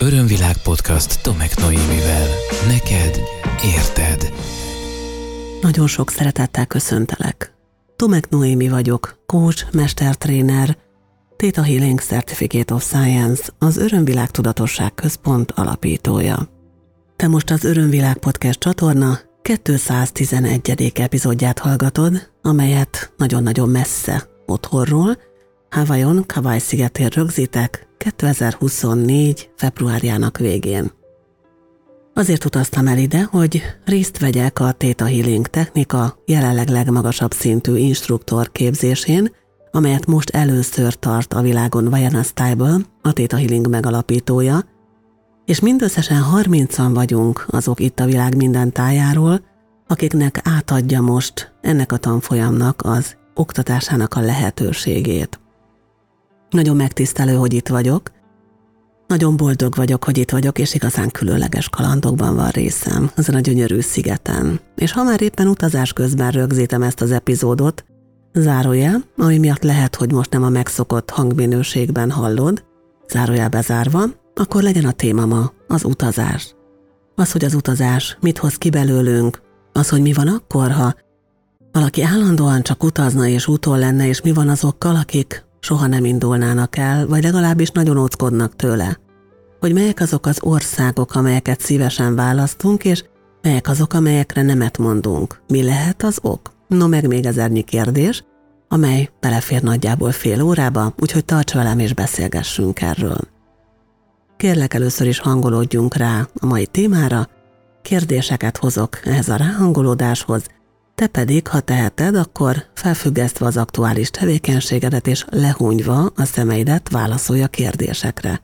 Örömvilág podcast Tomek Noémivel. Neked érted. Nagyon sok szeretettel köszöntelek. Tomek Noémi vagyok, coach, mestertréner, Theta Healing Certificate of Science, az Örömvilág Tudatosság Központ alapítója. Te most az Örömvilág Podcast csatorna 211. epizódját hallgatod, amelyet nagyon-nagyon messze otthonról, Hawaiion Kawai szigetén rögzítek 2024. februárjának végén. Azért utaztam el ide, hogy részt vegyek a Theta Healing technika jelenleg legmagasabb szintű instruktor képzésén, amelyet most először tart a világon Vajana Style, a Theta Healing megalapítója, és mindösszesen 30-an vagyunk azok itt a világ minden tájáról, akiknek átadja most ennek a tanfolyamnak az oktatásának a lehetőségét. Nagyon megtisztelő, hogy itt vagyok. Nagyon boldog vagyok, hogy itt vagyok, és igazán különleges kalandokban van részem, ezen a gyönyörű szigeten. És ha már éppen utazás közben rögzítem ezt az epizódot, zárója, ami miatt lehet, hogy most nem a megszokott hangminőségben hallod, zárója bezárva, akkor legyen a téma ma az utazás. Az, hogy az utazás mit hoz ki belőlünk, az, hogy mi van akkor, ha valaki állandóan csak utazna és úton lenne, és mi van azokkal, akik soha nem indulnának el, vagy legalábbis nagyon óckodnak tőle. Hogy melyek azok az országok, amelyeket szívesen választunk, és melyek azok, amelyekre nemet mondunk. Mi lehet az ok? No meg még ezernyi kérdés, amely belefér nagyjából fél órába, úgyhogy tarts velem és beszélgessünk erről. Kérlek először is hangolódjunk rá a mai témára, kérdéseket hozok ehhez a ráhangolódáshoz, te pedig, ha teheted, akkor felfüggesztve az aktuális tevékenységedet és lehúnyva a szemeidet válaszolj a kérdésekre.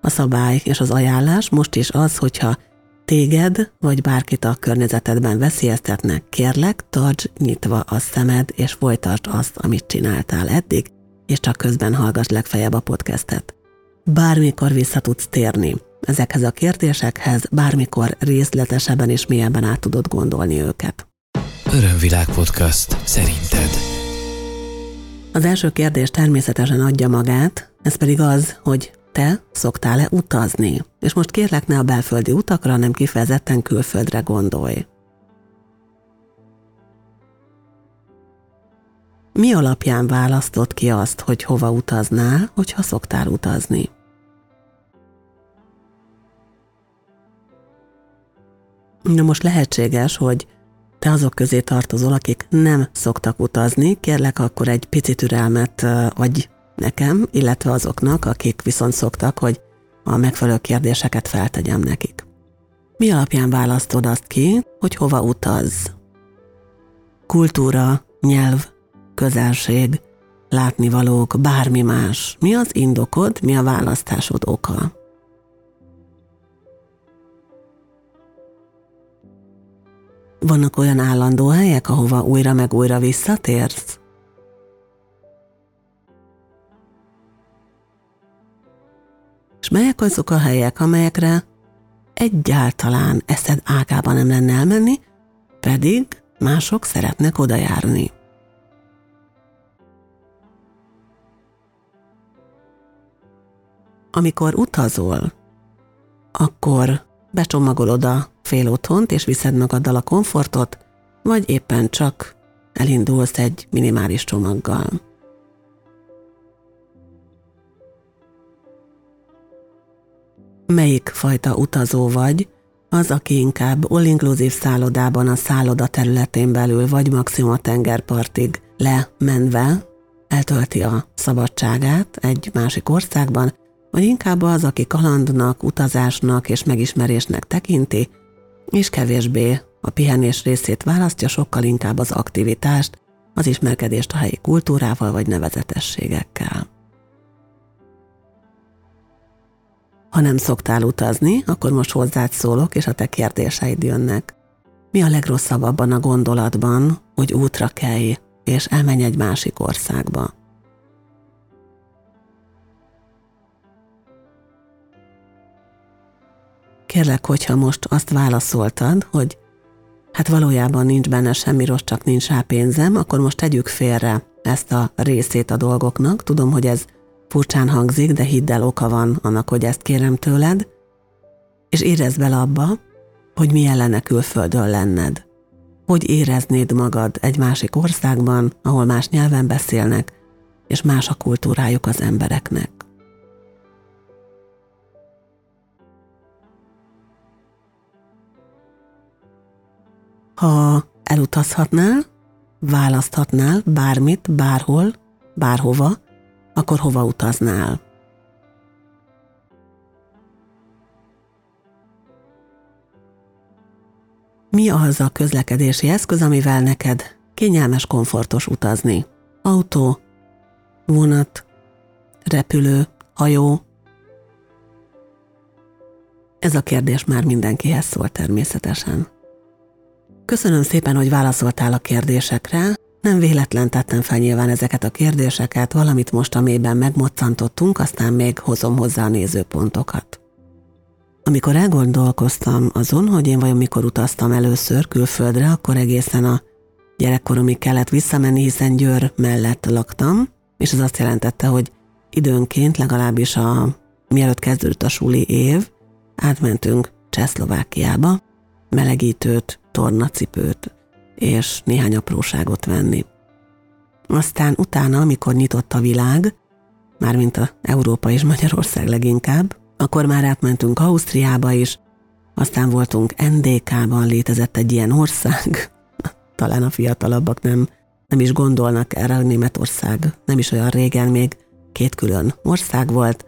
A szabály és az ajánlás most is az, hogyha téged vagy bárkit a környezetedben veszélyeztetnek, kérlek, tarts nyitva a szemed, és folytasd azt, amit csináltál eddig, és csak közben hallgass legfeljebb a podcastet. Bármikor vissza tudsz térni ezekhez a kérdésekhez, bármikor részletesebben és mélyebben át tudod gondolni őket. Örömvilág podcast. Szerinted? Az első kérdés természetesen adja magát, ez pedig az, hogy te szoktál-e utazni? És most kérlek ne a belföldi utakra, hanem kifejezetten külföldre gondolj. Mi alapján választott ki azt, hogy hova utaznál, hogyha szoktál utazni? Na most lehetséges, hogy te azok közé tartozol, akik nem szoktak utazni, kérlek akkor egy pici türelmet adj nekem, illetve azoknak, akik viszont szoktak, hogy a megfelelő kérdéseket feltegyem nekik. Mi alapján választod azt ki, hogy hova utaz? Kultúra, nyelv, közelség, látnivalók, bármi más. Mi az indokod, mi a választásod oka? Vannak olyan állandó helyek, ahova újra meg újra visszatérsz? És melyek azok a helyek, amelyekre egyáltalán eszed ágában nem lenne elmenni, pedig mások szeretnek oda járni. Amikor utazol, akkor becsomagolod a fél otthont, és viszed magaddal a komfortot, vagy éppen csak elindulsz egy minimális csomaggal. Melyik fajta utazó vagy, az, aki inkább all-inclusive szállodában a szálloda területén belül, vagy maximum a tengerpartig lemenve eltölti a szabadságát egy másik országban, vagy inkább az, aki kalandnak, utazásnak és megismerésnek tekinti, és kevésbé a pihenés részét választja, sokkal inkább az aktivitást, az ismerkedést a helyi kultúrával vagy nevezetességekkel. Ha nem szoktál utazni, akkor most hozzád szólok, és a te kérdéseid jönnek. Mi a legrosszabb abban a gondolatban, hogy útra kelj, és elmenj egy másik országba? Kérlek, hogyha most azt válaszoltad, hogy hát valójában nincs benne semmi rossz, csak nincs rá pénzem, akkor most tegyük félre ezt a részét a dolgoknak. Tudom, hogy ez furcsán hangzik, de hidd el, oka van annak, hogy ezt kérem tőled, és érezd bele abba, hogy milyen lenne külföldön lenned. Hogy éreznéd magad egy másik országban, ahol más nyelven beszélnek, és más a kultúrájuk az embereknek. Ha elutazhatnál, választhatnál bármit, bárhol, bárhova, akkor hova utaznál? Mi az a közlekedési eszköz, amivel neked kényelmes, komfortos utazni? Autó, vonat, repülő, hajó? Ez a kérdés már mindenkihez szól természetesen. Köszönöm szépen, hogy válaszoltál a kérdésekre. Nem véletlen tettem fel nyilván ezeket a kérdéseket, valamit most a mélyben megmoccantottunk, aztán még hozom hozzá a nézőpontokat. Amikor elgondolkoztam azon, hogy én vajon mikor utaztam először külföldre, akkor egészen a gyerekkoromig kellett visszamenni, hiszen Győr mellett laktam, és ez azt jelentette, hogy időnként legalábbis a mielőtt kezdődött a suli év, átmentünk Csehszlovákiába, melegítőt, tornacipőt és néhány apróságot venni. Aztán utána, amikor nyitott a világ, mármint a Európa és Magyarország leginkább, akkor már átmentünk Ausztriába is, aztán voltunk NDK-ban, létezett egy ilyen ország, talán a fiatalabbak nem, nem is gondolnak erre, hogy Németország nem is olyan régen még két külön ország volt.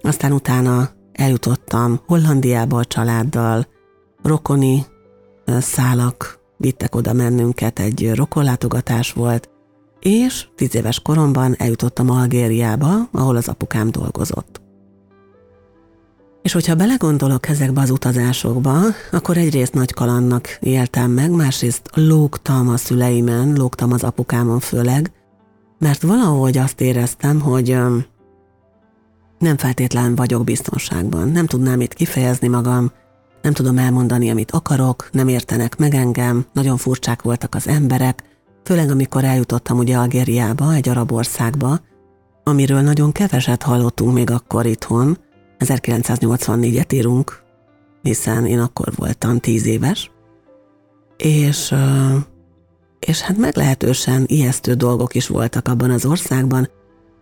Aztán utána eljutottam Hollandiába a családdal, rokoni szálak vittek oda mennünket, egy rokonlátogatás volt, és tíz éves koromban eljutottam Algériába, ahol az apukám dolgozott. És hogyha belegondolok ezekbe az utazásokba, akkor egyrészt nagy kalannak éltem meg, másrészt lógtam a szüleimen, lógtam az apukámon főleg, mert valahogy azt éreztem, hogy nem feltétlen vagyok biztonságban, nem tudnám itt kifejezni magam, nem tudom elmondani, amit akarok, nem értenek meg engem, nagyon furcsák voltak az emberek, főleg amikor eljutottam ugye Algériába, egy arab országba, amiről nagyon keveset hallottunk még akkor itthon, 1984-et írunk, hiszen én akkor voltam tíz éves, és, és hát meglehetősen ijesztő dolgok is voltak abban az országban,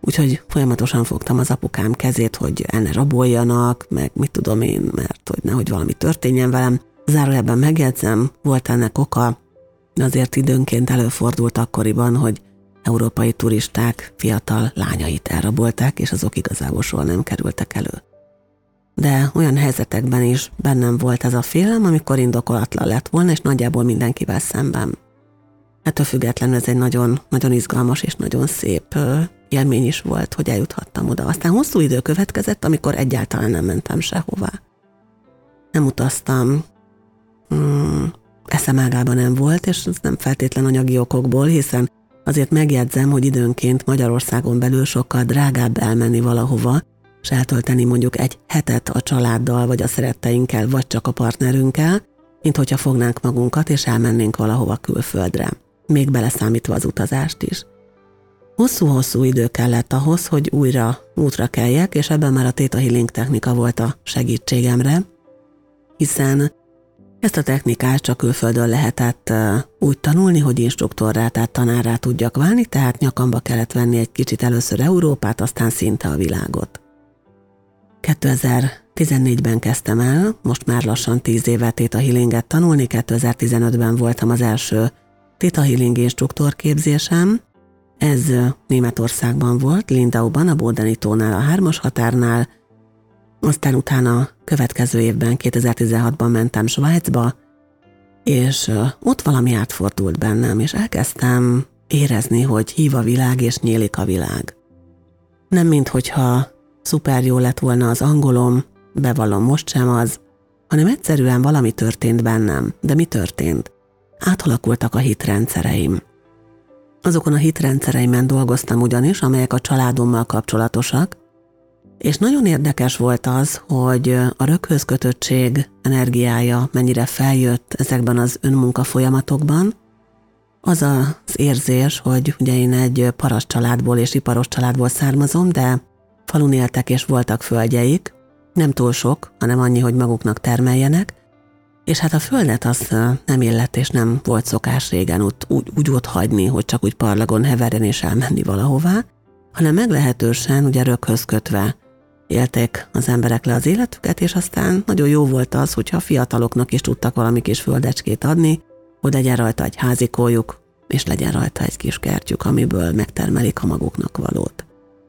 Úgyhogy folyamatosan fogtam az apukám kezét, hogy el ne raboljanak, meg mit tudom én, mert hogy nehogy valami történjen velem. Zárójelben megjegyzem, volt ennek oka, azért időnként előfordult akkoriban, hogy európai turisták fiatal lányait elrabolták, és azok igazából soha nem kerültek elő. De olyan helyzetekben is bennem volt ez a félelem, amikor indokolatlan lett volna, és nagyjából mindenkivel szemben. Ettől függetlenül ez egy nagyon, nagyon izgalmas és nagyon szép élmény is volt, hogy eljuthattam oda. Aztán hosszú idő következett, amikor egyáltalán nem mentem sehová. Nem utaztam, hmm, eszemágában nem volt, és ez nem feltétlen anyagi okokból, hiszen azért megjegyzem, hogy időnként Magyarországon belül sokkal drágább elmenni valahova, és eltölteni mondjuk egy hetet a családdal, vagy a szeretteinkkel, vagy csak a partnerünkkel, mint hogyha fognánk magunkat, és elmennénk valahova külföldre, még beleszámítva az utazást is. Hosszú-hosszú idő kellett ahhoz, hogy újra útra keljek, és ebben már a Theta Healing technika volt a segítségemre, hiszen ezt a technikát csak külföldön lehetett úgy tanulni, hogy instruktorrá, tehát tanárrá tudjak válni, tehát nyakamba kellett venni egy kicsit először Európát, aztán szinte a világot. 2014-ben kezdtem el, most már lassan 10 éve Theta Healinget tanulni, 2015-ben voltam az első Theta Healing instruktor képzésem, ez Németországban volt, Lindauban, a Bódenitónál, a hármas határnál, aztán utána következő évben, 2016-ban mentem Svájcba, és ott valami átfordult bennem, és elkezdtem érezni, hogy hív a világ, és nyílik a világ. Nem mint hogyha szuper jó lett volna az angolom, bevallom most sem az, hanem egyszerűen valami történt bennem. De mi történt? Átalakultak a hitrendszereim. Azokon a hitrendszereimen dolgoztam ugyanis, amelyek a családommal kapcsolatosak, és nagyon érdekes volt az, hogy a röghöz kötöttség energiája mennyire feljött ezekben az önmunka folyamatokban, az az érzés, hogy ugye én egy paras családból és iparos családból származom, de falun éltek és voltak földjeik, nem túl sok, hanem annyi, hogy maguknak termeljenek, és hát a földet az nem illet, és nem volt szokás régen úgy, úgy, úgy ott hagyni, hogy csak úgy parlagon heverjen és elmenni valahová, hanem meglehetősen ugye röghöz kötve élték az emberek le az életüket, és aztán nagyon jó volt az, hogyha a fiataloknak is tudtak valami kis földecskét adni, hogy legyen rajta egy házikójuk, és legyen rajta egy kis kertjük, amiből megtermelik a maguknak valót.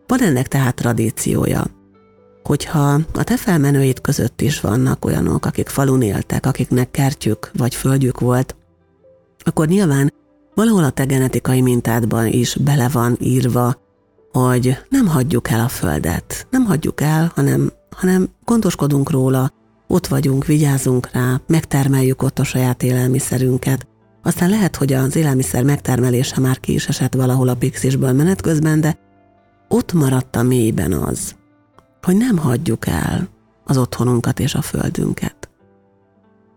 Van ennek tehát tradíciója, hogyha a te felmenőid között is vannak olyanok, akik falun éltek, akiknek kertjük vagy földjük volt, akkor nyilván valahol a te genetikai mintádban is bele van írva, hogy nem hagyjuk el a földet. Nem hagyjuk el, hanem, hanem gondoskodunk róla, ott vagyunk, vigyázunk rá, megtermeljük ott a saját élelmiszerünket. Aztán lehet, hogy az élelmiszer megtermelése már ki is esett valahol a pixisből menet közben, de ott maradt a mélyben az, hogy nem hagyjuk el az otthonunkat és a földünket.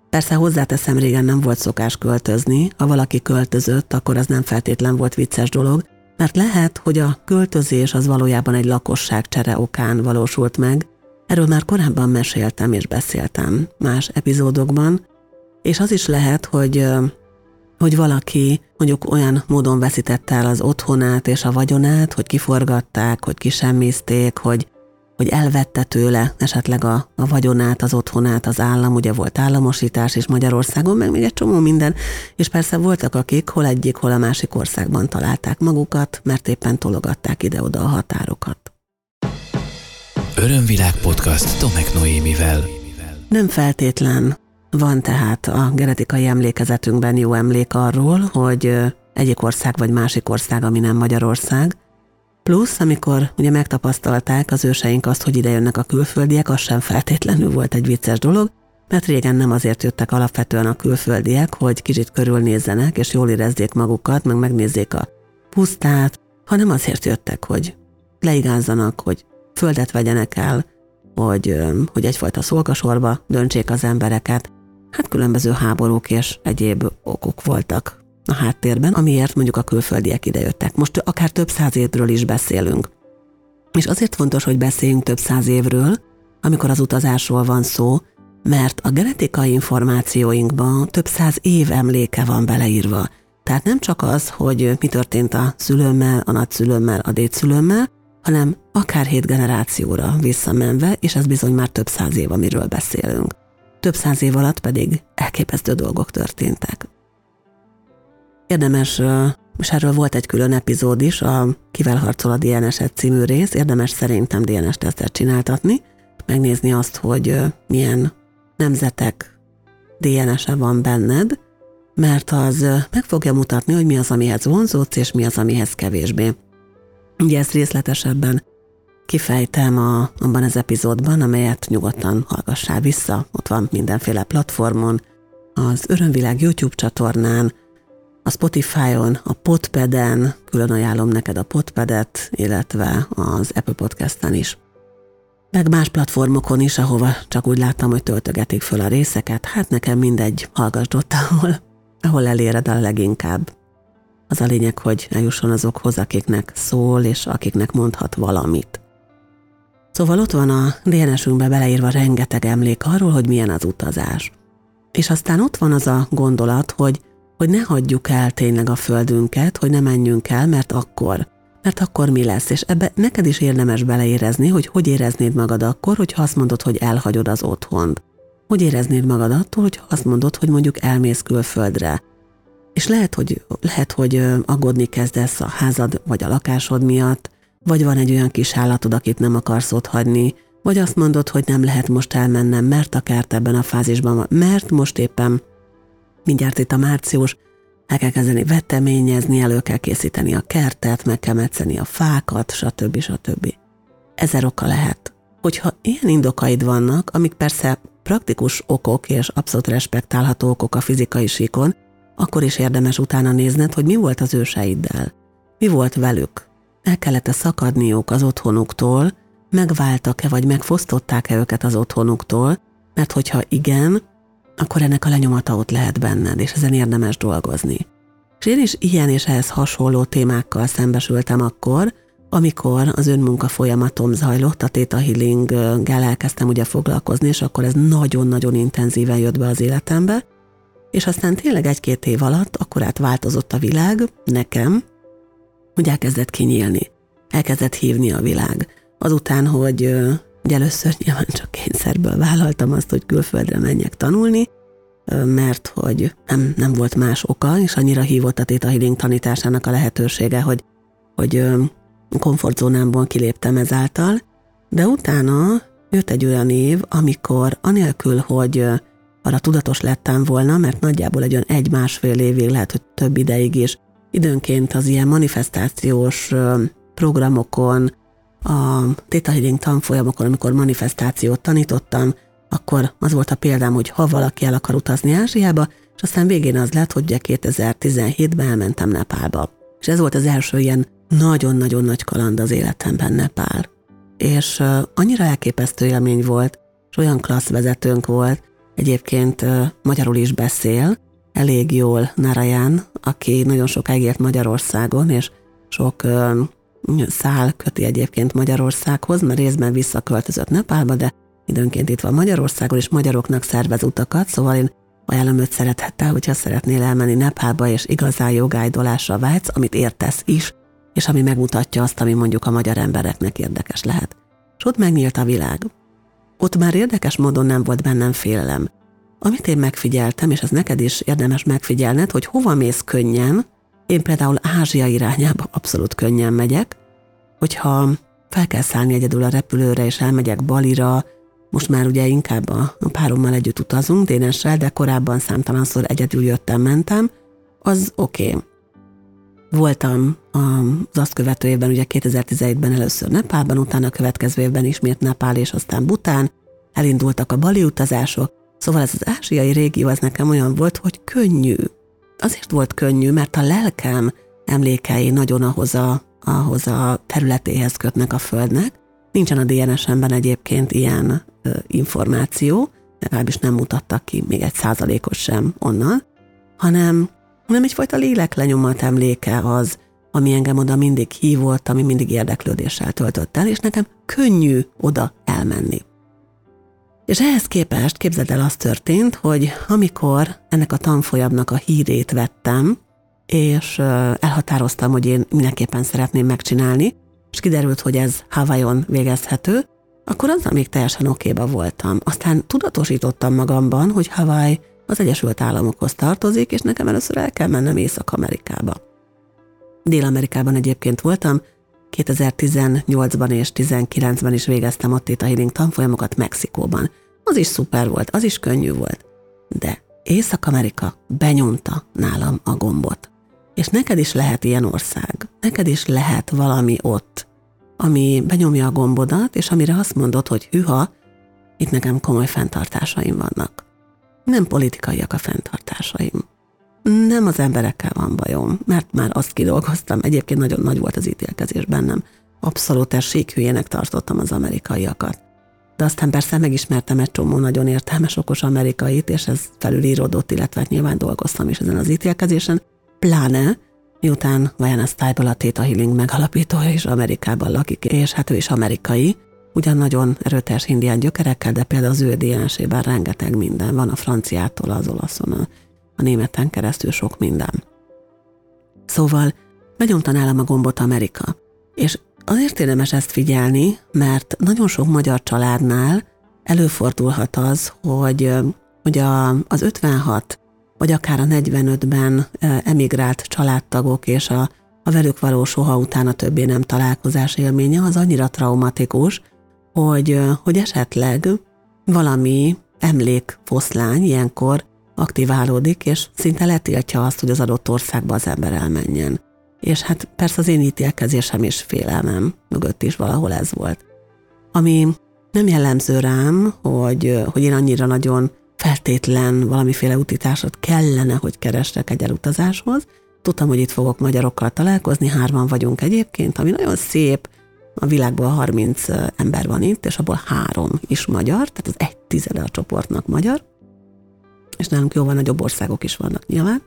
Persze hozzáteszem, régen nem volt szokás költözni, ha valaki költözött, akkor az nem feltétlen volt vicces dolog, mert lehet, hogy a költözés az valójában egy lakosságcsere okán valósult meg, erről már korábban meséltem és beszéltem más epizódokban, és az is lehet, hogy hogy valaki mondjuk olyan módon veszítette el az otthonát és a vagyonát, hogy kiforgatták, hogy kisemmizték, hogy hogy elvette tőle esetleg a, a vagyonát, az otthonát, az állam, ugye volt államosítás is Magyarországon, meg még egy csomó minden, és persze voltak akik hol egyik, hol a másik országban találták magukat, mert éppen tologatták ide-oda a határokat. Örömvilág podcast Tomek Noémivel. Nem feltétlen van tehát a genetikai emlékezetünkben jó emlék arról, hogy egyik ország vagy másik ország, ami nem Magyarország, Plusz, amikor ugye megtapasztalták az őseink azt, hogy ide jönnek a külföldiek, az sem feltétlenül volt egy vicces dolog, mert régen nem azért jöttek alapvetően a külföldiek, hogy kicsit körülnézzenek, és jól érezzék magukat, meg megnézzék a pusztát, hanem azért jöttek, hogy leigázzanak, hogy földet vegyenek el, hogy, hogy egyfajta szolgasorba döntsék az embereket. Hát különböző háborúk és egyéb okok voltak a háttérben, amiért mondjuk a külföldiek idejöttek. Most akár több száz évről is beszélünk. És azért fontos, hogy beszéljünk több száz évről, amikor az utazásról van szó, mert a genetikai információinkban több száz év emléke van beleírva. Tehát nem csak az, hogy mi történt a szülőmmel, a nagyszülőmmel, a dédszülőmmel, hanem akár hét generációra visszamenve, és ez bizony már több száz év, amiről beszélünk. Több száz év alatt pedig elképesztő dolgok történtek. Érdemes, és erről volt egy külön epizód is, a Kivel harcol a dns című rész, érdemes szerintem DNS tesztet csináltatni, megnézni azt, hogy milyen nemzetek DNS-e van benned, mert az meg fogja mutatni, hogy mi az, amihez vonzódsz, és mi az, amihez kevésbé. Ugye ezt részletesebben kifejtem a, abban az epizódban, amelyet nyugodtan hallgassál vissza. Ott van mindenféle platformon, az Örömvilág YouTube csatornán, a Spotify-on, a Podpeden, külön ajánlom neked a Podpedet, illetve az Apple Podcast-en is. Meg más platformokon is, ahova csak úgy láttam, hogy töltögetik föl a részeket, hát nekem mindegy, hallgassd ott, ahol, ahol eléred a leginkább. Az a lényeg, hogy eljusson azokhoz, akiknek szól, és akiknek mondhat valamit. Szóval ott van a DNS-ünkbe beleírva rengeteg emlék arról, hogy milyen az utazás. És aztán ott van az a gondolat, hogy hogy ne hagyjuk el tényleg a földünket, hogy ne menjünk el, mert akkor, mert akkor mi lesz, és ebbe neked is érdemes beleérezni, hogy hogy éreznéd magad akkor, hogyha azt mondod, hogy elhagyod az otthont. Hogy éreznéd magad attól, hogy azt mondod, hogy mondjuk elmész külföldre. És lehet, hogy, lehet, hogy aggódni kezdesz a házad vagy a lakásod miatt, vagy van egy olyan kis állatod, akit nem akarsz ott hagyni, vagy azt mondod, hogy nem lehet most elmennem, mert a kert ebben a fázisban van, mert most éppen mindjárt itt a március, el kell kezdeni veteményezni, elő kell készíteni a kertet, meg kell metszeni a fákat, stb. stb. Ezer oka lehet. Hogyha ilyen indokaid vannak, amik persze praktikus okok és abszolút respektálható okok a fizikai síkon, akkor is érdemes utána nézned, hogy mi volt az őseiddel. Mi volt velük? El kellett-e szakadniuk az otthonuktól, megváltak-e vagy megfosztották-e őket az otthonuktól, mert hogyha igen, akkor ennek a lenyomata ott lehet benned, és ezen érdemes dolgozni. És én is ilyen és ehhez hasonló témákkal szembesültem akkor, amikor az önmunka folyamatom zajlott, a Theta Healing-gel elkezdtem ugye foglalkozni, és akkor ez nagyon-nagyon intenzíven jött be az életembe, és aztán tényleg egy-két év alatt akkor átváltozott a világ nekem, hogy elkezdett kinyílni, elkezdett hívni a világ. Azután, hogy ugye először nyilván csak kényszerből vállaltam azt, hogy külföldre menjek tanulni, mert hogy nem, nem volt más oka, és annyira hívott a Theta Healing tanításának a lehetősége, hogy, hogy komfortzónámból kiléptem ezáltal, de utána jött egy olyan év, amikor anélkül, hogy arra tudatos lettem volna, mert nagyjából egy olyan egy-másfél évig, lehet, hogy több ideig is, időnként az ilyen manifestációs programokon, a Theta Healing tanfolyamokon, amikor manifestációt tanítottam, akkor az volt a példám, hogy ha valaki el akar utazni Ázsiába, és aztán végén az lett, hogy ugye 2017-ben elmentem Nepálba. És ez volt az első ilyen nagyon-nagyon nagy kaland az életemben Nepál. És uh, annyira elképesztő élmény volt, és olyan klassz vezetőnk volt, egyébként magyarul is beszél, elég jól Narayan, aki nagyon sokáig élt Magyarországon, és sok szál köti egyébként Magyarországhoz, mert részben visszaköltözött Nepálba, de időnként itt van Magyarországon, és magyaroknak szervez utakat, szóval én ajánlom őt szerethette, hogyha szeretnél elmenni Nepálba, és igazán jogájdolásra vágysz, amit értesz is, és ami megmutatja azt, ami mondjuk a magyar embereknek érdekes lehet. És ott megnyílt a világ. Ott már érdekes módon nem volt bennem félelem. Amit én megfigyeltem, és ez neked is érdemes megfigyelned, hogy hova mész könnyen, én például Ázsia irányába abszolút könnyen megyek, hogyha fel kell szállni egyedül a repülőre, és elmegyek Balira, most már ugye inkább a, a párommal együtt utazunk, Dénessel, de korábban számtalanszor egyedül jöttem, mentem, az oké. Okay. Voltam az azt követő évben, ugye 2017-ben először Nepálban, utána a következő évben ismét Nepál és aztán Bután, elindultak a bali utazások, szóval ez az ázsiai régió az nekem olyan volt, hogy könnyű. Azért volt könnyű, mert a lelkem emlékei nagyon ahhoz a, ahhoz a területéhez kötnek a Földnek. Nincsen a DNS-emben egyébként ilyen ö, információ, legalábbis nem mutattak ki még egy százalékos sem onnan, hanem hanem egyfajta léleklenyomat emléke az, ami engem oda mindig hívott, ami mindig érdeklődéssel töltött el, és nekem könnyű oda elmenni. És ehhez képest képzeld el, az történt, hogy amikor ennek a tanfolyamnak a hírét vettem, és elhatároztam, hogy én mindenképpen szeretném megcsinálni, és kiderült, hogy ez Hawaiion végezhető, akkor azzal még teljesen okéba voltam. Aztán tudatosítottam magamban, hogy Hawaii az Egyesült Államokhoz tartozik, és nekem először el kell mennem Észak-Amerikába. Dél-Amerikában egyébként voltam, 2018-ban és 2019-ben is végeztem ott itt a healing tanfolyamokat Mexikóban. Az is szuper volt, az is könnyű volt. De Észak-Amerika benyomta nálam a gombot. És neked is lehet ilyen ország, neked is lehet valami ott, ami benyomja a gombodat, és amire azt mondod, hogy hüha, itt nekem komoly fenntartásaim vannak. Nem politikaiak a fenntartásaim. Nem az emberekkel van bajom, mert már azt kidolgoztam. Egyébként nagyon nagy volt az ítélkezés bennem. Abszolút síkhülyének tartottam az amerikaiakat. De aztán persze megismertem egy csomó nagyon értelmes, okos amerikait, és ez felülíródott, illetve hát nyilván dolgoztam is ezen az ítélkezésen. Pláne, miután Vajana Stiebel a Theta Healing megalapítója is Amerikában lakik, és hát ő is amerikai, ugyan nagyon erőteljes indián gyökerekkel, de például az ő DNS-ében rengeteg minden van, a franciától az olaszon, a, a németen keresztül sok minden. Szóval benyomta nálam a gombot Amerika, és azért érdemes ezt figyelni, mert nagyon sok magyar családnál előfordulhat az, hogy, hogy a, az 56 vagy akár a 45-ben emigrált családtagok és a, a velük való soha utána többé nem találkozás élménye az annyira traumatikus, hogy, hogy esetleg valami emlékfoszlány ilyenkor aktiválódik, és szinte letiltja azt, hogy az adott országba az ember elmenjen. És hát persze az én ítélkezésem és félelmem mögött is valahol ez volt. Ami nem jellemző rám, hogy, hogy én annyira nagyon feltétlen valamiféle utitársat kellene, hogy kerestek egy elutazáshoz. Tudtam, hogy itt fogok magyarokkal találkozni, hárman vagyunk egyébként, ami nagyon szép, a világban 30 ember van itt, és abból három is magyar, tehát az egy tizede a csoportnak magyar, és nálunk jóval nagyobb országok is vannak nyilván.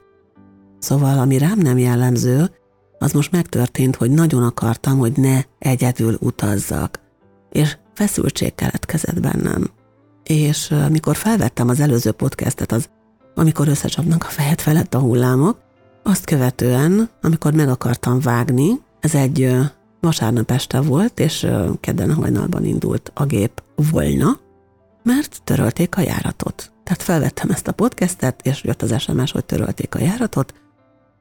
Szóval, ami rám nem jellemző, az most megtörtént, hogy nagyon akartam, hogy ne egyedül utazzak. És feszültség keletkezett bennem. És mikor felvettem az előző podcastet, az amikor összecsapnak a fejed felett a hullámok, azt követően, amikor meg akartam vágni, ez egy vasárnap este volt, és kedden hajnalban indult a gép volna, mert törölték a járatot. Tehát felvettem ezt a podcastet, és jött az SMS, hogy törölték a járatot.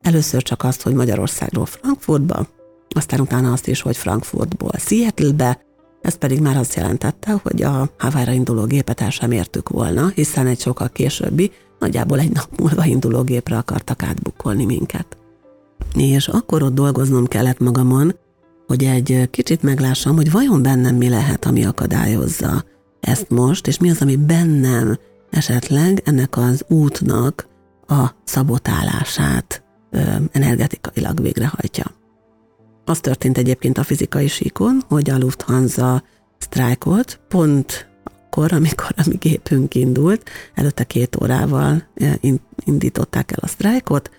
Először csak azt, hogy Magyarországról Frankfurtba, aztán utána azt is, hogy Frankfurtból Seattle-be, ez pedig már azt jelentette, hogy a Hawaii-ra induló gépet el sem értük volna, hiszen egy sokkal későbbi, nagyjából egy nap múlva induló gépre akartak átbukkolni minket. És akkor ott dolgoznom kellett magamon, hogy egy kicsit meglássam, hogy vajon bennem mi lehet, ami akadályozza ezt most, és mi az, ami bennem esetleg ennek az útnak a szabotálását ö, energetikailag végrehajtja. Az történt egyébként a fizikai síkon, hogy a Lufthansa sztrájkolt, pont akkor, amikor a mi gépünk indult, előtte két órával indították el a sztrájkot,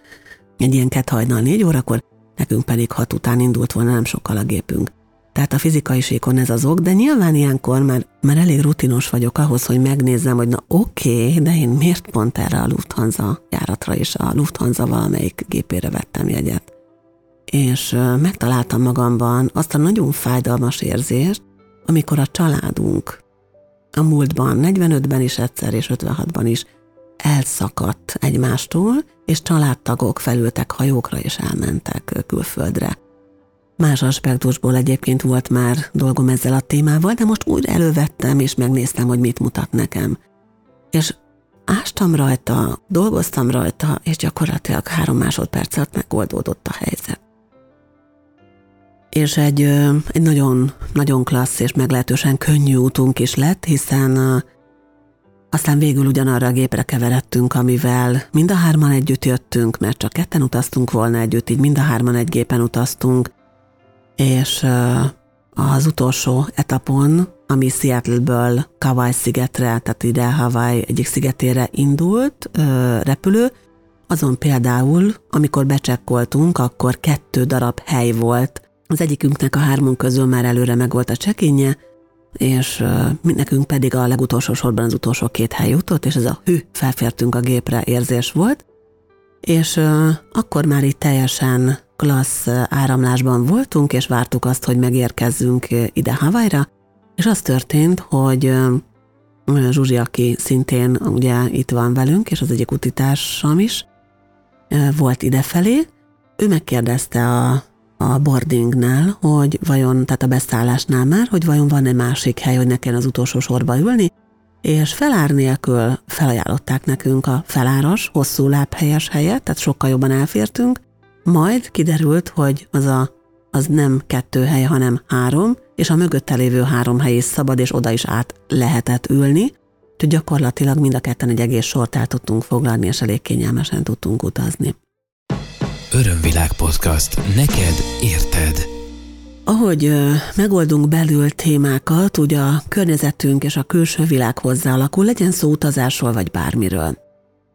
egy ilyen kett hajnal négy órakor, nekünk pedig hat után indult volna nem sokkal a gépünk. Tehát a fizikai síkon ez az ok, de nyilván ilyenkor már, már elég rutinos vagyok ahhoz, hogy megnézzem, hogy na oké, okay, de én miért pont erre a Lufthansa járatra és a Lufthansa valamelyik gépére vettem jegyet. És megtaláltam magamban azt a nagyon fájdalmas érzést, amikor a családunk a múltban, 45-ben is egyszer és 56-ban is elszakadt egymástól, és családtagok felültek hajókra és elmentek külföldre. Más aspektusból egyébként volt már dolgom ezzel a témával, de most újra elővettem, és megnéztem, hogy mit mutat nekem. És ástam rajta, dolgoztam rajta, és gyakorlatilag három másodperc alatt megoldódott a helyzet. És egy, egy nagyon, nagyon klassz és meglehetősen könnyű útunk is lett, hiszen aztán végül ugyanarra a gépre keveredtünk, amivel mind a hárman együtt jöttünk, mert csak ketten utaztunk volna együtt, így mind a hárman egy gépen utaztunk, és az utolsó etapon, ami Seattle-ből Kauai szigetre, tehát ide Hawaii egyik szigetére indult repülő, azon például, amikor becsekkoltunk, akkor kettő darab hely volt. Az egyikünknek a hármunk közül már előre meg volt a csekinje, és nekünk pedig a legutolsó sorban az utolsó két hely jutott, és ez a hű, felfértünk a gépre érzés volt, és akkor már itt teljesen klassz áramlásban voltunk, és vártuk azt, hogy megérkezzünk ide Havajra, és az történt, hogy Zsuzsi, aki szintén ugye itt van velünk, és az egyik utitársam is, volt idefelé, ő megkérdezte a, a boardingnál, hogy vajon, tehát a beszállásnál már, hogy vajon van-e másik hely, hogy ne kelljen az utolsó sorba ülni, és felár nélkül felajánlották nekünk a feláras, hosszú lábhelyes helyet, tehát sokkal jobban elfértünk, majd kiderült, hogy az, a, az nem kettő hely, hanem három, és a mögötte lévő három hely is szabad, és oda is át lehetett ülni, úgyhogy gyakorlatilag mind a ketten egy egész sort el tudtunk foglalni, és elég kényelmesen tudtunk utazni. Örömvilág podcast. Neked érted. Ahogy ö, megoldunk belül témákat, ugye a környezetünk és a külső világ hozzáalakul, legyen szó utazásról vagy bármiről.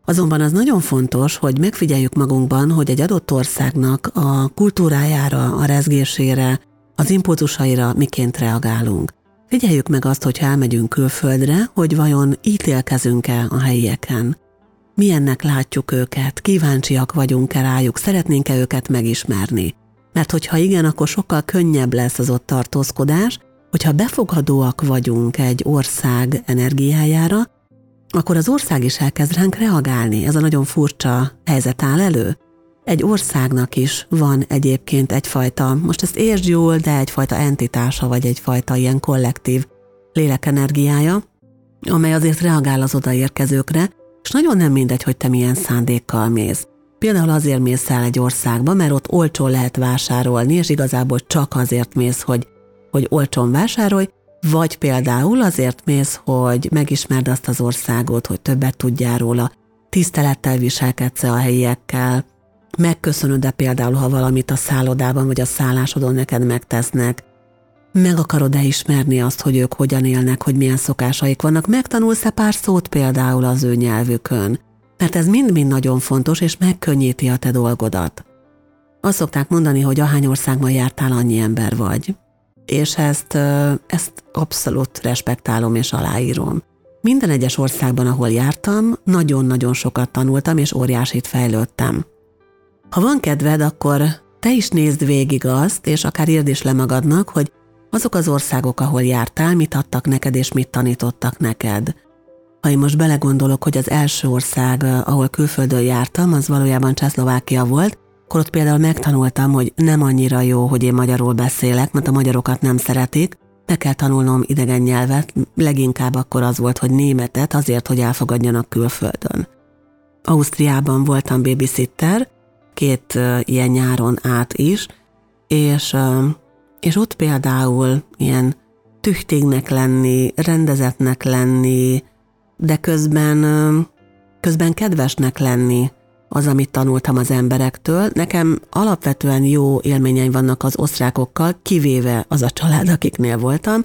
Azonban az nagyon fontos, hogy megfigyeljük magunkban, hogy egy adott országnak a kultúrájára, a rezgésére, az impulzusaira miként reagálunk. Figyeljük meg azt, hogy elmegyünk külföldre, hogy vajon ítélkezünk-e a helyieken. Milyennek látjuk őket, kíváncsiak vagyunk-e rájuk, szeretnénk-e őket megismerni. Mert hogyha igen, akkor sokkal könnyebb lesz az ott tartózkodás, hogyha befogadóak vagyunk egy ország energiájára, akkor az ország is elkezd ránk reagálni. Ez a nagyon furcsa helyzet áll elő. Egy országnak is van egyébként egyfajta, most ezt értsd jól, de egyfajta entitása, vagy egyfajta ilyen kollektív lélekenergiája, amely azért reagál az odaérkezőkre, és nagyon nem mindegy, hogy te milyen szándékkal mész. Például azért mész el egy országba, mert ott olcsó lehet vásárolni, és igazából csak azért mész, hogy, hogy olcsón vásárolj, vagy például azért mész, hogy megismerd azt az országot, hogy többet tudjál róla, tisztelettel viselkedsz a helyiekkel, megköszönöd-e például, ha valamit a szállodában vagy a szállásodon neked megtesznek, meg akarod-e ismerni azt, hogy ők hogyan élnek, hogy milyen szokásaik vannak, megtanulsz-e pár szót például az ő nyelvükön, mert ez mind-mind nagyon fontos, és megkönnyíti a te dolgodat. Azt szokták mondani, hogy ahány országban jártál, annyi ember vagy. És ezt, ezt abszolút respektálom és aláírom. Minden egyes országban, ahol jártam, nagyon-nagyon sokat tanultam, és óriásit fejlődtem. Ha van kedved, akkor te is nézd végig azt, és akár írd is le magadnak, hogy azok az országok, ahol jártál, mit adtak neked, és mit tanítottak neked. Ha én most belegondolok, hogy az első ország, ahol külföldön jártam, az valójában Csehszlovákia volt, akkor ott például megtanultam, hogy nem annyira jó, hogy én magyarul beszélek, mert a magyarokat nem szeretik, meg kell tanulnom idegen nyelvet, leginkább akkor az volt, hogy németet azért, hogy elfogadjanak külföldön. Ausztriában voltam babysitter, két uh, ilyen nyáron át is, és, és ott például ilyen tüchtignek lenni, rendezetnek lenni, de közben, közben kedvesnek lenni, az, amit tanultam az emberektől. Nekem alapvetően jó élményeim vannak az osztrákokkal, kivéve az a család, akiknél voltam.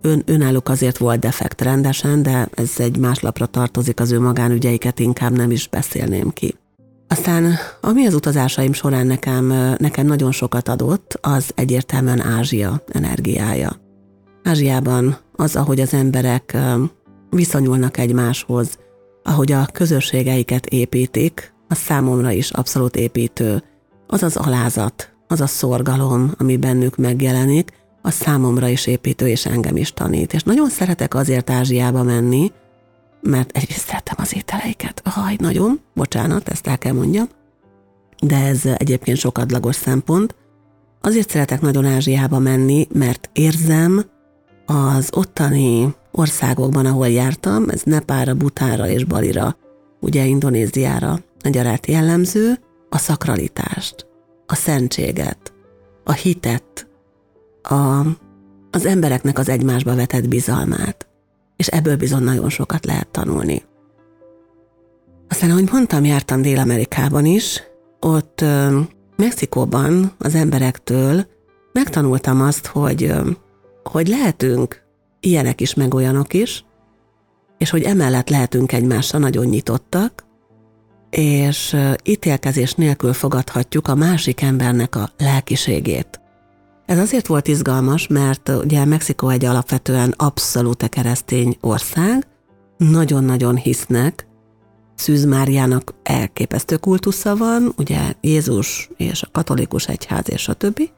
Ön, önálluk azért volt defekt rendesen, de ez egy más lapra tartozik, az ő magánügyeiket inkább nem is beszélném ki. Aztán, ami az utazásaim során nekem, nekem nagyon sokat adott, az egyértelműen Ázsia energiája. Ázsiában az, ahogy az emberek viszonyulnak egymáshoz, ahogy a közösségeiket építik, az számomra is abszolút építő. Az az alázat, az a szorgalom, ami bennük megjelenik, az számomra is építő, és engem is tanít. És nagyon szeretek azért Ázsiába menni, mert egyrészt szeretem az ételeiket. Haj, nagyon, bocsánat, ezt el kell mondjam. De ez egyébként sokadlagos szempont. Azért szeretek nagyon Ázsiába menni, mert érzem az ottani országokban, ahol jártam, ez Nepára, Butára és Balira, ugye Indonéziára egyaránt jellemző, a szakralitást, a szentséget, a hitet, a, az embereknek az egymásba vetett bizalmát, és ebből bizony nagyon sokat lehet tanulni. Aztán, ahogy mondtam, jártam Dél-Amerikában is, ott Mexikóban az emberektől megtanultam azt, hogy, hogy lehetünk ilyenek is, meg olyanok is, és hogy emellett lehetünk egymásra nagyon nyitottak, és ítélkezés nélkül fogadhatjuk a másik embernek a lelkiségét. Ez azért volt izgalmas, mert ugye Mexikó egy alapvetően abszolút keresztény ország, nagyon-nagyon hisznek, Szűz Máriának elképesztő kultusza van, ugye Jézus és a katolikus egyház és a többi,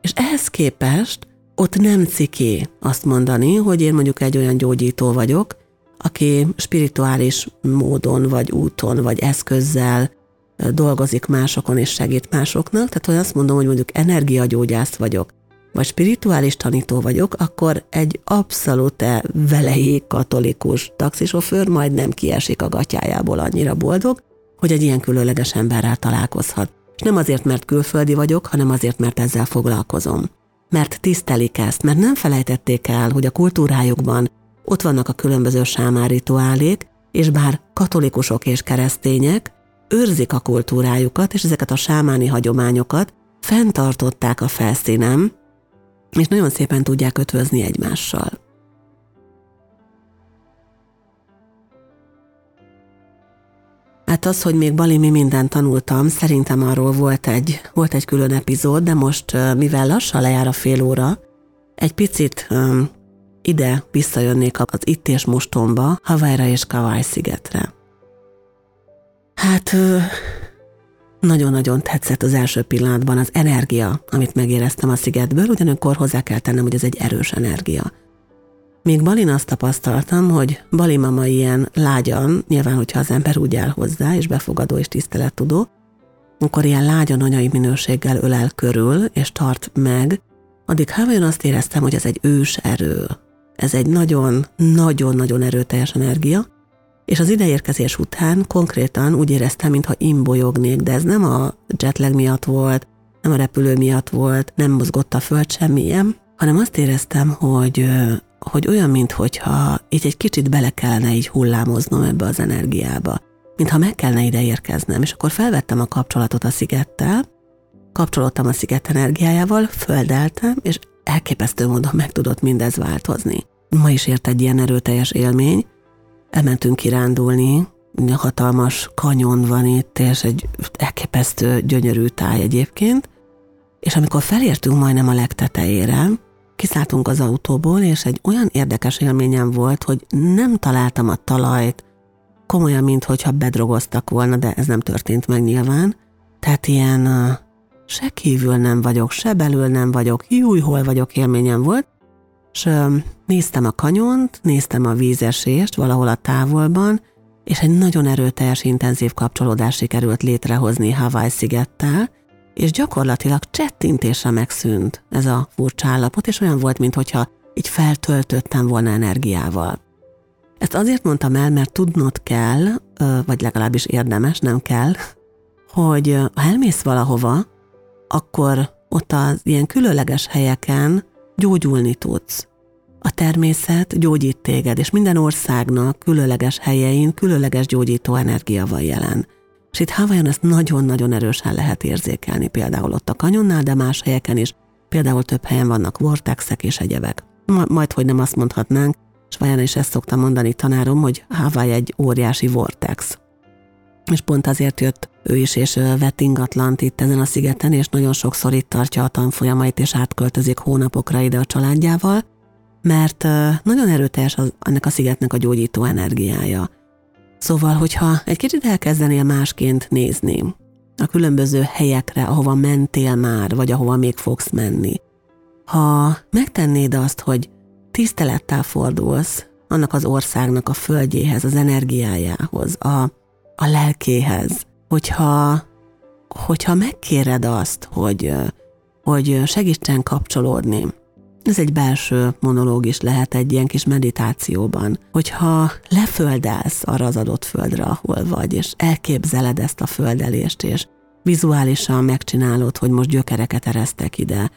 és ehhez képest ott nem ciki azt mondani, hogy én mondjuk egy olyan gyógyító vagyok, aki spirituális módon, vagy úton, vagy eszközzel dolgozik másokon és segít másoknak, tehát hogy azt mondom, hogy mondjuk energiagyógyász vagyok, vagy spirituális tanító vagyok, akkor egy abszolút velei katolikus taxisofőr majd nem kiesik a gatyájából annyira boldog, hogy egy ilyen különleges emberrel találkozhat. És nem azért, mert külföldi vagyok, hanem azért, mert ezzel foglalkozom. Mert tisztelik ezt, mert nem felejtették el, hogy a kultúrájukban ott vannak a különböző sámárituálék, és bár katolikusok és keresztények, őrzik a kultúrájukat, és ezeket a sámáni hagyományokat fenntartották a felszínen, és nagyon szépen tudják ötvözni egymással. Hát az, hogy még Bali mi mindent tanultam, szerintem arról volt egy, volt egy külön epizód, de most, mivel lassan lejár a fél óra, egy picit ide visszajönnék az itt és mostomba, Havajra és Kavály szigetre. Hát nagyon-nagyon tetszett az első pillanatban az energia, amit megéreztem a szigetből, ugyanakkor hozzá kell tennem, hogy ez egy erős energia. Még Balin azt tapasztaltam, hogy Bali mama ilyen lágyan, nyilván, hogyha az ember úgy áll hozzá, és befogadó és tisztelettudó, akkor ilyen lágyan anyai minőséggel ölel körül, és tart meg, addig Havajon azt éreztem, hogy ez egy ős erő, ez egy nagyon-nagyon-nagyon erőteljes energia, és az ideérkezés után konkrétan úgy éreztem, mintha imbolyognék, de ez nem a jetlag miatt volt, nem a repülő miatt volt, nem mozgott a föld semmilyen, hanem azt éreztem, hogy, hogy olyan, mintha így egy kicsit bele kellene így hullámoznom ebbe az energiába, mintha meg kellene ide érkeznem, és akkor felvettem a kapcsolatot a szigettel, kapcsolódtam a sziget energiájával, földeltem, és elképesztő módon meg tudott mindez változni. Ma is ért egy ilyen erőteljes élmény, elmentünk kirándulni, hatalmas kanyon van itt, és egy elképesztő gyönyörű táj egyébként, és amikor felértünk majdnem a legtetejére, kiszálltunk az autóból, és egy olyan érdekes élményem volt, hogy nem találtam a talajt, komolyan, mint hogyha bedrogoztak volna, de ez nem történt meg nyilván. Tehát ilyen se kívül nem vagyok, se belül nem vagyok, júj, hol vagyok élményem volt, és néztem a kanyont, néztem a vízesést valahol a távolban, és egy nagyon erőteljes, intenzív kapcsolódás sikerült létrehozni Hawaii szigettel, és gyakorlatilag csettintésre megszűnt ez a furcsa állapot, és olyan volt, mintha így feltöltöttem volna energiával. Ezt azért mondtam el, mert tudnod kell, vagy legalábbis érdemes, nem kell, hogy ha elmész valahova, akkor ott az ilyen különleges helyeken gyógyulni tudsz. A természet gyógyít téged, és minden országnak különleges helyein különleges gyógyító energia van jelen. És itt Hawaiian ezt nagyon-nagyon erősen lehet érzékelni, például ott a kanyonnál, de más helyeken is. Például több helyen vannak vortexek és egyebek. Majd, hogy nem azt mondhatnánk, és vajon is ezt szokta mondani tanárom, hogy Hawaii egy óriási vortex. És pont azért jött ő is, és vett ingatlant itt ezen a szigeten, és nagyon sokszor itt tartja a tanfolyamait, és átköltözik hónapokra ide a családjával, mert nagyon erőteljes az, ennek a szigetnek a gyógyító energiája. Szóval, hogyha egy kicsit elkezdenél másként nézni a különböző helyekre, ahova mentél már, vagy ahova még fogsz menni, ha megtennéd azt, hogy tisztelettel fordulsz annak az országnak a földjéhez, az energiájához, a, a lelkéhez, hogyha, hogyha megkéred azt, hogy, hogy segítsen kapcsolódni, ez egy belső monológ is lehet egy ilyen kis meditációban, hogyha leföldelsz arra az adott földre, ahol vagy, és elképzeled ezt a földelést, és vizuálisan megcsinálod, hogy most gyökereket eresztek ide,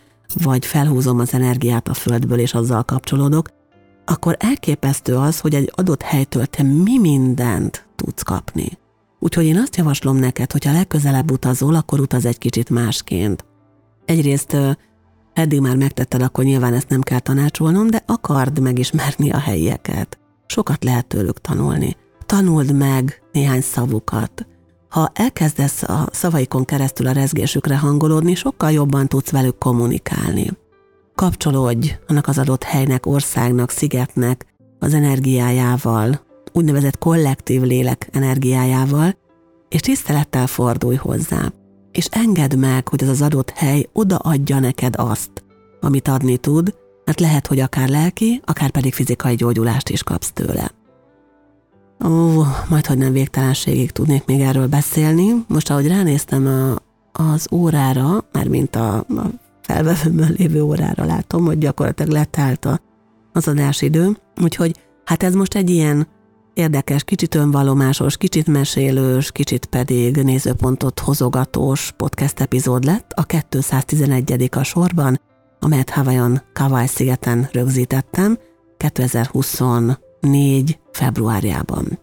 vagy felhúzom az energiát a földből, és azzal kapcsolódok, akkor elképesztő az, hogy egy adott helytől te mi mindent tudsz kapni. Úgyhogy én azt javaslom neked, hogy ha legközelebb utazol, akkor utaz egy kicsit másként. Egyrészt eddig már megtetted, akkor nyilván ezt nem kell tanácsolnom, de akard megismerni a helyieket. Sokat lehet tőlük tanulni. Tanuld meg néhány szavukat, ha elkezdesz a szavaikon keresztül a rezgésükre hangolódni, sokkal jobban tudsz velük kommunikálni. Kapcsolódj annak az adott helynek, országnak, szigetnek az energiájával, úgynevezett kollektív lélek energiájával, és tisztelettel fordulj hozzá. És engedd meg, hogy az az adott hely odaadja neked azt, amit adni tud, mert lehet, hogy akár lelki, akár pedig fizikai gyógyulást is kapsz tőle. Ó, majd, hogy nem végtelenségig tudnék még erről beszélni. Most, ahogy ránéztem a, az órára, már mint a, a felvevőmön lévő órára látom, hogy gyakorlatilag letállt a, az adásidő, úgyhogy hát ez most egy ilyen érdekes, kicsit önvalomásos, kicsit mesélős, kicsit pedig nézőpontot hozogatós podcast epizód lett, a 211. a sorban, amelyet Hawaiian Kawai szigeten rögzítettem 2024 februárjában.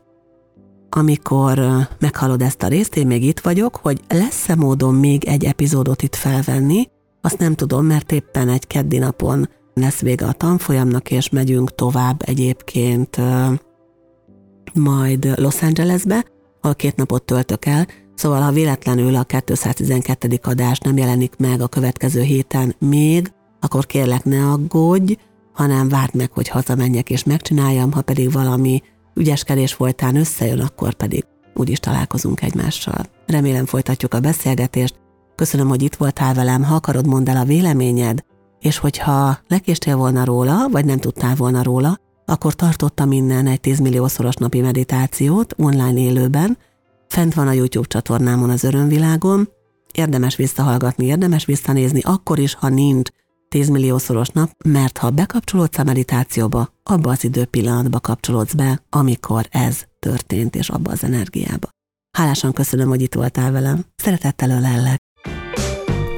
Amikor meghallod ezt a részt, én még itt vagyok, hogy lesz-e módon még egy epizódot itt felvenni, azt nem tudom, mert éppen egy keddi napon lesz vége a tanfolyamnak, és megyünk tovább egyébként majd Los Angelesbe, ahol két napot töltök el, szóval ha véletlenül a 212. adás nem jelenik meg a következő héten még, akkor kérlek ne aggódj, hanem várd meg, hogy hazamenjek és megcsináljam, ha pedig valami ügyeskedés folytán összejön, akkor pedig úgyis találkozunk egymással. Remélem folytatjuk a beszélgetést. Köszönöm, hogy itt voltál velem, ha akarod, mondd el a véleményed, és hogyha lekéstél volna róla, vagy nem tudtál volna róla, akkor tartottam innen egy 10 milliószoros napi meditációt online élőben, fent van a YouTube csatornámon az örömvilágon, érdemes visszahallgatni, érdemes visszanézni, akkor is, ha nincs 10 milliószoros nap, mert ha bekapcsolódsz a meditációba, abba az időpillanatba kapcsolódsz be, amikor ez történt, és abba az energiába. Hálásan köszönöm, hogy itt voltál velem. Szeretettel ölellek.